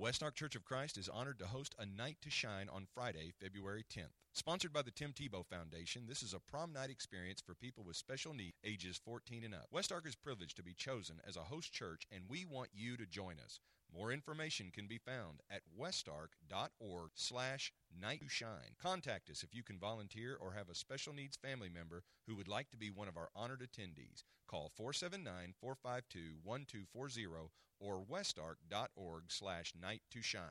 West Ark Church of Christ is honored to host a night to shine on Friday, February 10th. Sponsored by the Tim Tebow Foundation, this is a prom night experience for people with special needs ages 14 and up. West Ark is privileged to be chosen as a host church, and we want you to join us. More information can be found at westark.org slash night to shine. Contact us if you can volunteer or have a special needs family member who would like to be one of our honored attendees. Call 479-452-1240 or westark.org slash night to shine.